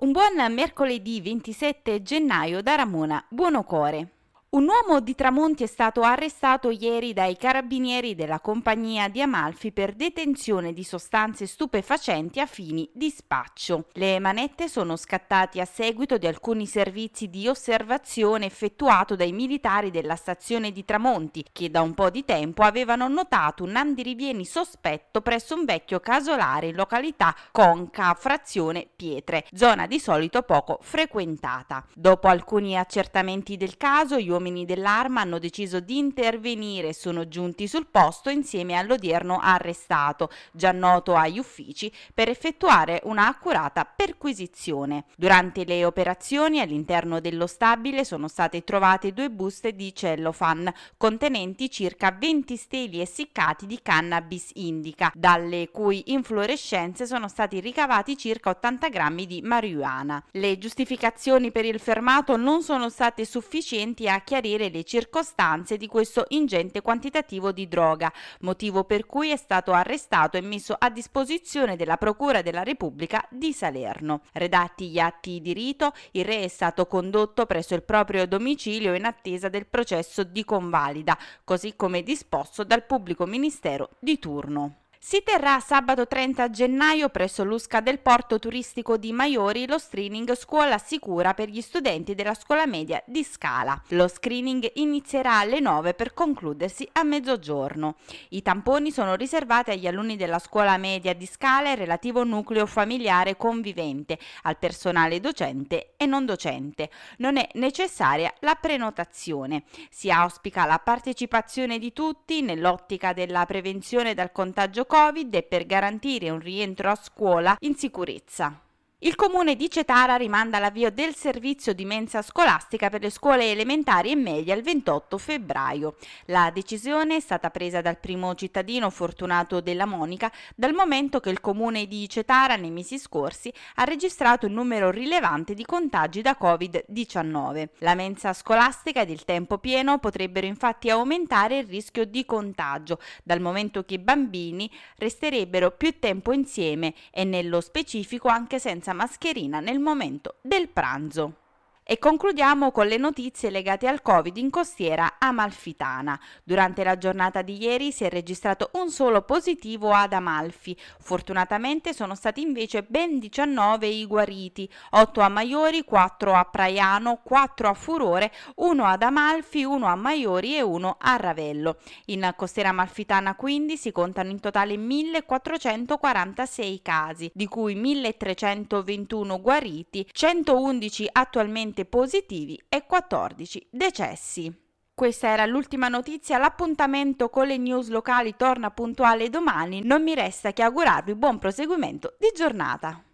Un buon mercoledì 27 gennaio da Ramona Buonocore. Un uomo di Tramonti è stato arrestato ieri dai carabinieri della compagnia di Amalfi per detenzione di sostanze stupefacenti a fini di spaccio. Le manette sono scattate a seguito di alcuni servizi di osservazione effettuato dai militari della stazione di Tramonti, che da un po' di tempo avevano notato un andirivieni sospetto presso un vecchio casolare in località Conca, frazione Pietre, zona di solito poco frequentata. Dopo alcuni accertamenti del caso, gli uomini dell'arma hanno deciso di intervenire e sono giunti sul posto insieme all'odierno arrestato, già noto agli uffici, per effettuare una accurata perquisizione. Durante le operazioni all'interno dello stabile sono state trovate due buste di cellofan contenenti circa 20 steli essiccati di cannabis indica, dalle cui inflorescenze sono stati ricavati circa 80 grammi di marijuana. Le giustificazioni per il fermato non sono state sufficienti a chiarire le circostanze di questo ingente quantitativo di droga, motivo per cui è stato arrestato e messo a disposizione della Procura della Repubblica di Salerno. Redatti gli atti di rito, il re è stato condotto presso il proprio domicilio in attesa del processo di convalida, così come disposto dal pubblico ministero di turno. Si terrà sabato 30 gennaio presso l'Usca del porto turistico di Maiori lo screening Scuola Sicura per gli studenti della scuola media di Scala. Lo screening inizierà alle 9 per concludersi a mezzogiorno. I tamponi sono riservati agli alunni della scuola media di Scala e relativo nucleo familiare convivente, al personale docente e non docente. Non è necessaria la prenotazione. Si auspica la partecipazione di tutti nell'ottica della prevenzione dal contagio Covid e per garantire un rientro a scuola in sicurezza. Il comune di Cetara rimanda l'avvio del servizio di mensa scolastica per le scuole elementari e medie il 28 febbraio. La decisione è stata presa dal primo cittadino Fortunato della Monica dal momento che il comune di Cetara nei mesi scorsi ha registrato un numero rilevante di contagi da Covid-19. La mensa scolastica ed il tempo pieno potrebbero infatti aumentare il rischio di contagio, dal momento che i bambini resterebbero più tempo insieme e nello specifico anche senza senza mascherina nel momento del pranzo. E concludiamo con le notizie legate al Covid in costiera Amalfitana. Durante la giornata di ieri si è registrato un solo positivo ad Amalfi. Fortunatamente sono stati invece ben 19 i guariti, 8 a Maiori, 4 a Praiano, 4 a Furore, 1 ad Amalfi, 1 a Maiori e 1 a Ravello. In costiera Amalfitana quindi si contano in totale 1446 casi, di cui 1321 guariti, 111 attualmente positivi e 14 decessi. Questa era l'ultima notizia, l'appuntamento con le news locali torna puntuale domani, non mi resta che augurarvi buon proseguimento di giornata.